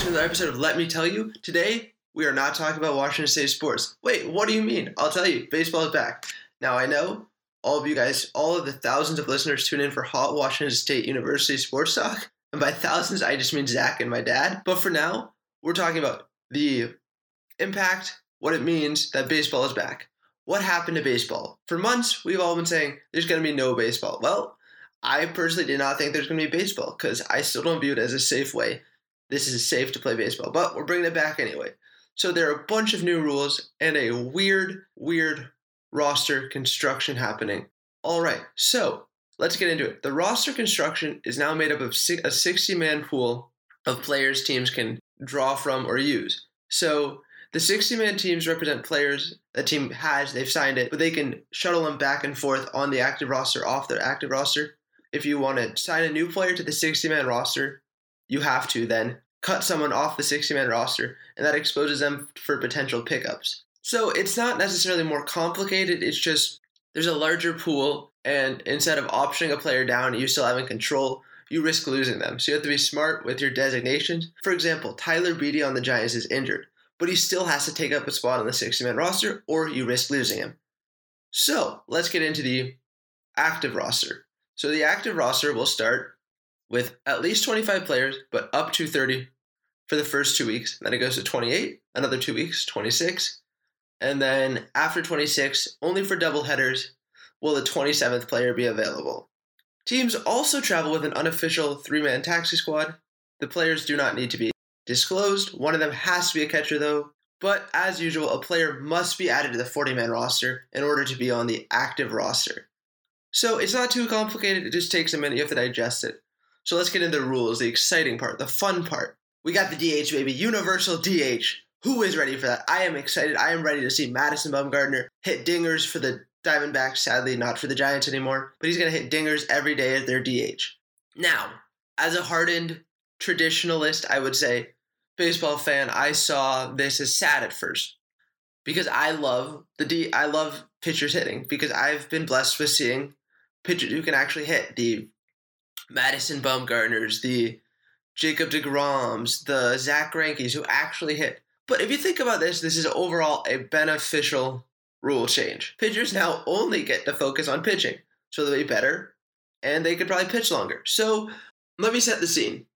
to another episode of Let Me Tell You. Today, we are not talking about Washington State sports. Wait, what do you mean? I'll tell you, baseball is back. Now, I know all of you guys, all of the thousands of listeners tune in for Hot Washington State University Sports Talk. And by thousands, I just mean Zach and my dad. But for now, we're talking about the impact, what it means that baseball is back. What happened to baseball? For months, we've all been saying there's going to be no baseball. Well, I personally did not think there's going to be baseball because I still don't view it as a safe way this is safe to play baseball, but we're bringing it back anyway. So there are a bunch of new rules and a weird, weird roster construction happening. All right, so let's get into it. The roster construction is now made up of a 60 man pool of players teams can draw from or use. So the 60 man teams represent players a team has, they've signed it, but they can shuttle them back and forth on the active roster, off their active roster. If you want to sign a new player to the 60 man roster, you have to then cut someone off the 60 man roster, and that exposes them for potential pickups. So it's not necessarily more complicated, it's just there's a larger pool, and instead of optioning a player down, you still having control. You risk losing them. So you have to be smart with your designations. For example, Tyler Beede on the Giants is injured, but he still has to take up a spot on the 60 man roster, or you risk losing him. So let's get into the active roster. So the active roster will start with at least 25 players, but up to 30 for the first two weeks. Then it goes to 28, another two weeks, 26. And then after 26, only for double headers will the 27th player be available. Teams also travel with an unofficial three man taxi squad. The players do not need to be disclosed. One of them has to be a catcher, though. But as usual, a player must be added to the 40 man roster in order to be on the active roster. So it's not too complicated, it just takes a minute. You have to digest it. So let's get into the rules, the exciting part, the fun part. We got the DH, baby. Universal DH. Who is ready for that? I am excited. I am ready to see Madison Bumgarner hit dingers for the Diamondbacks. Sadly, not for the Giants anymore. But he's going to hit dingers every day as their DH. Now, as a hardened traditionalist, I would say, baseball fan, I saw this as sad at first because I love the D. I love pitchers hitting because I've been blessed with seeing pitchers who can actually hit. The Madison Bumgarners, the Jacob DeGroms, the Zack Greinkes who actually hit. But if you think about this, this is overall a beneficial rule change. Pitchers now only get to focus on pitching, so they'll be better, and they could probably pitch longer. So let me set the scene.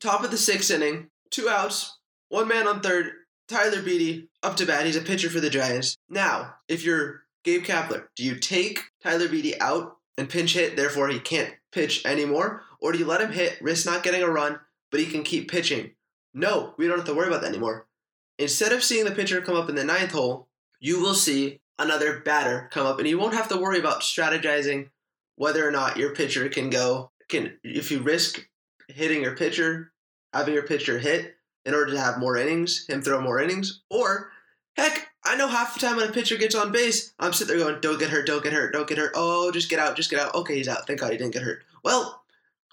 Top of the sixth inning, two outs, one man on third, Tyler Beede up to bat. He's a pitcher for the Giants. Now, if you're Gabe Kapler, do you take Tyler Beede out and pinch hit, therefore he can't pitch anymore? Or do you let him hit, risk not getting a run, but he can keep pitching? No, we don't have to worry about that anymore. Instead of seeing the pitcher come up in the ninth hole, you will see another batter come up, and you won't have to worry about strategizing whether or not your pitcher can go. Can if you risk hitting your pitcher, having your pitcher hit in order to have more innings, him throw more innings, or heck, I know half the time when a pitcher gets on base, I'm sitting there going, "Don't get hurt, don't get hurt, don't get hurt. Oh, just get out, just get out. Okay, he's out. Thank God he didn't get hurt." Well,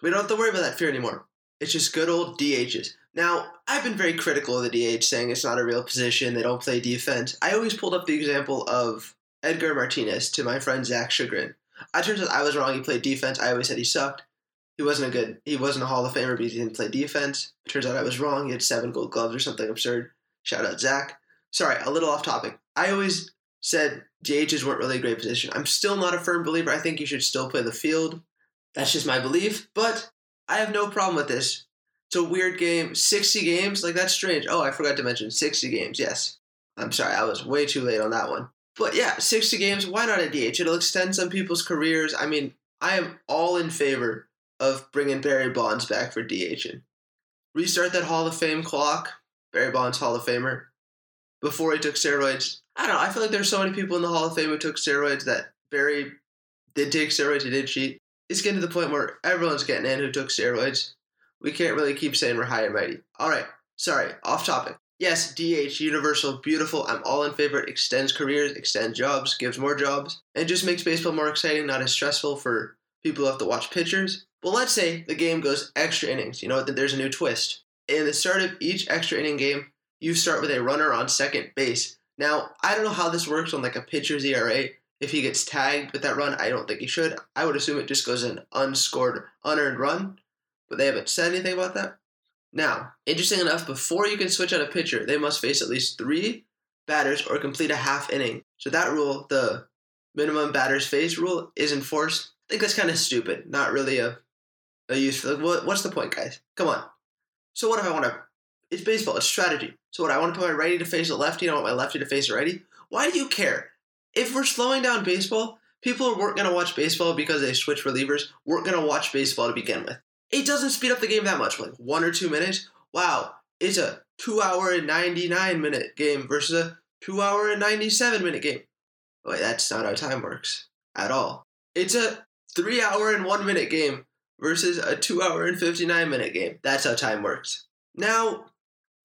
we don't have to worry about that fear anymore. It's just good old DHs. Now, I've been very critical of the DH, saying it's not a real position. They don't play defense. I always pulled up the example of Edgar Martinez to my friend Zach Chagrin. I turns out I was wrong. He played defense. I always said he sucked. He wasn't a good. He wasn't a Hall of Famer because he didn't play defense. Turns out I was wrong. He had seven Gold Gloves or something absurd. Shout out Zach. Sorry, a little off topic. I always said DHs weren't really a great position. I'm still not a firm believer. I think you should still play the field. That's just my belief. But I have no problem with this. It's a weird game. 60 games? Like, that's strange. Oh, I forgot to mention 60 games. Yes. I'm sorry. I was way too late on that one. But yeah, 60 games. Why not a DH? It'll extend some people's careers. I mean, I am all in favor of bringing Barry Bonds back for DHing. Restart that Hall of Fame clock. Barry Bonds, Hall of Famer. Before he took steroids. I don't know. I feel like there's so many people in the Hall of Fame who took steroids that Barry did take steroids. He did cheat. It's getting to the point where everyone's getting in who took steroids. We can't really keep saying we're high and mighty. All right. Sorry. Off topic. Yes, DH, universal, beautiful. I'm all in favor. It extends careers, extends jobs, gives more jobs, and just makes baseball more exciting, not as stressful for people who have to watch pitchers. But let's say the game goes extra innings. You know, there's a new twist. In the start of each extra inning game, you start with a runner on second base. Now, I don't know how this works on like a pitcher's ERA. If he gets tagged with that run, I don't think he should. I would assume it just goes an unscored, unearned run, but they haven't said anything about that. Now, interesting enough, before you can switch out a pitcher, they must face at least three batters or complete a half inning. So that rule, the minimum batters face rule, is enforced. I think that's kind of stupid. Not really a, a useful. What, what's the point, guys? Come on. So what if I want to? It's baseball. It's strategy. So what? I want to put my righty to face a lefty. I want my lefty to face a righty. Why do you care? If we're slowing down baseball, people weren't going to watch baseball because they switch relievers. weren't going to watch baseball to begin with. It doesn't speed up the game that much, like one or two minutes. Wow, it's a two hour and 99 minute game versus a two hour and 97 minute game. Wait, that's not how time works at all. It's a three hour and one minute game versus a two hour and 59 minute game. That's how time works. Now,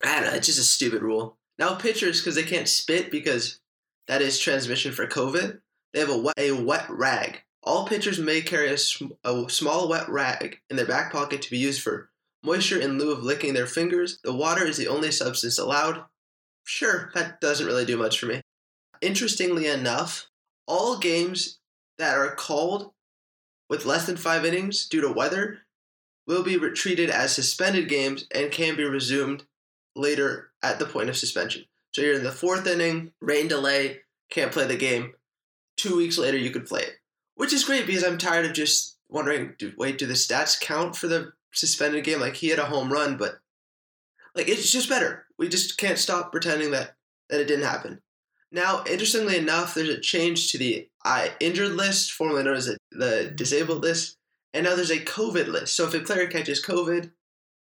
I don't know, it's just a stupid rule. Now, pitchers, because they can't spit because that is transmission for COVID, they have a wet, a wet rag. All pitchers may carry a, sm- a small wet rag in their back pocket to be used for moisture in lieu of licking their fingers. The water is the only substance allowed. Sure, that doesn't really do much for me. Interestingly enough, all games that are called with less than five innings due to weather will be treated as suspended games and can be resumed later at the point of suspension. So you're in the fourth inning, rain delay, can't play the game. Two weeks later, you could play it, which is great because I'm tired of just wondering, wait, do the stats count for the suspended game? Like he had a home run, but like it's just better. We just can't stop pretending that that it didn't happen. Now, interestingly enough, there's a change to the I injured list, formerly known as the disabled list, and now there's a COVID list. So if a player catches COVID,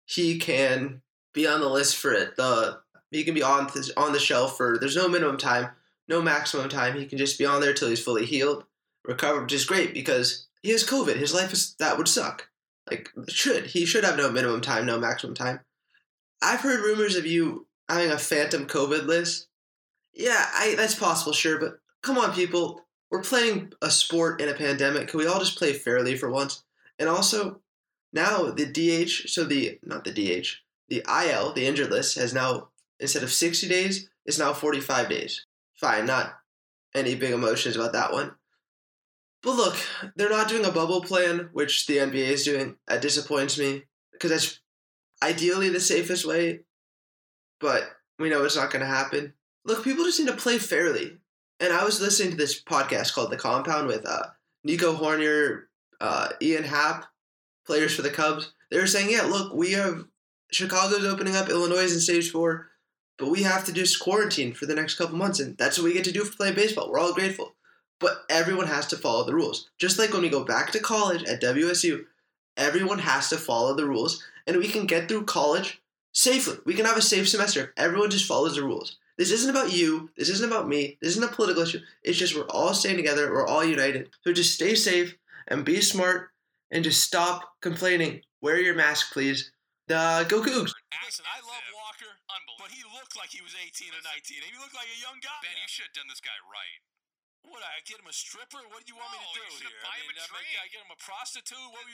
he can be on the list for it. The he can be on the, on the shelf for. There's no minimum time, no maximum time. He can just be on there till he's fully healed, recovered, which is great because he has COVID. His life is that would suck. Like should he should have no minimum time, no maximum time. I've heard rumors of you having a phantom COVID list yeah, I, that's possible, sure, but come on, people. We're playing a sport in a pandemic. Can we all just play fairly for once? And also, now the DH, so the not the DH, the IL, the injured list, has now instead of 60 days, it's now 45 days. Fine, not any big emotions about that one. But look, they're not doing a bubble plan, which the NBA is doing. That disappoints me because that's ideally the safest way, but we know it's not going to happen look, people just need to play fairly. And I was listening to this podcast called The Compound with uh, Nico Hoerner, uh, Ian Happ, players for the Cubs. They were saying, yeah, look, we have Chicago's opening up, Illinois is in stage four, but we have to do quarantine for the next couple months, and that's what we get to do for playing baseball. We're all grateful. But everyone has to follow the rules. Just like when we go back to college at WSU, everyone has to follow the rules, and we can get through college safely. We can have a safe semester. Everyone just follows the rules. This isn't about you. This isn't about me. This isn't a political issue. It's just we're all staying together. We're all united. So just stay safe and be smart and just stop complaining. Wear your mask, please. Uh, go Cougs. Listen, I love Walker, but he looked like he was 18 or 19. He looked like a young guy. Ben, you should have done this guy right. What, I get him a stripper? What do you want No, me to do you here? buy I him mean, a I, drink. I get him a prostitute? What were you